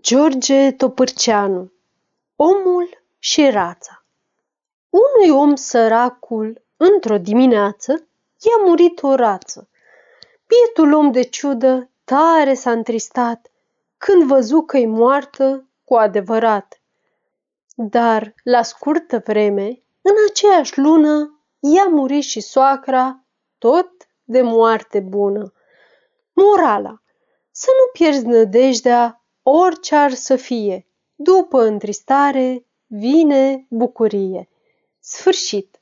George Topârceanu Omul și rața Unui om săracul, într-o dimineață, i-a murit o rață. Bietul om de ciudă tare s-a întristat când văzu că-i moartă cu adevărat. Dar, la scurtă vreme, în aceeași lună, i-a murit și soacra, tot de moarte bună. Morala. Să nu pierzi nădejdea orice ar să fie, după întristare vine bucurie. Sfârșit.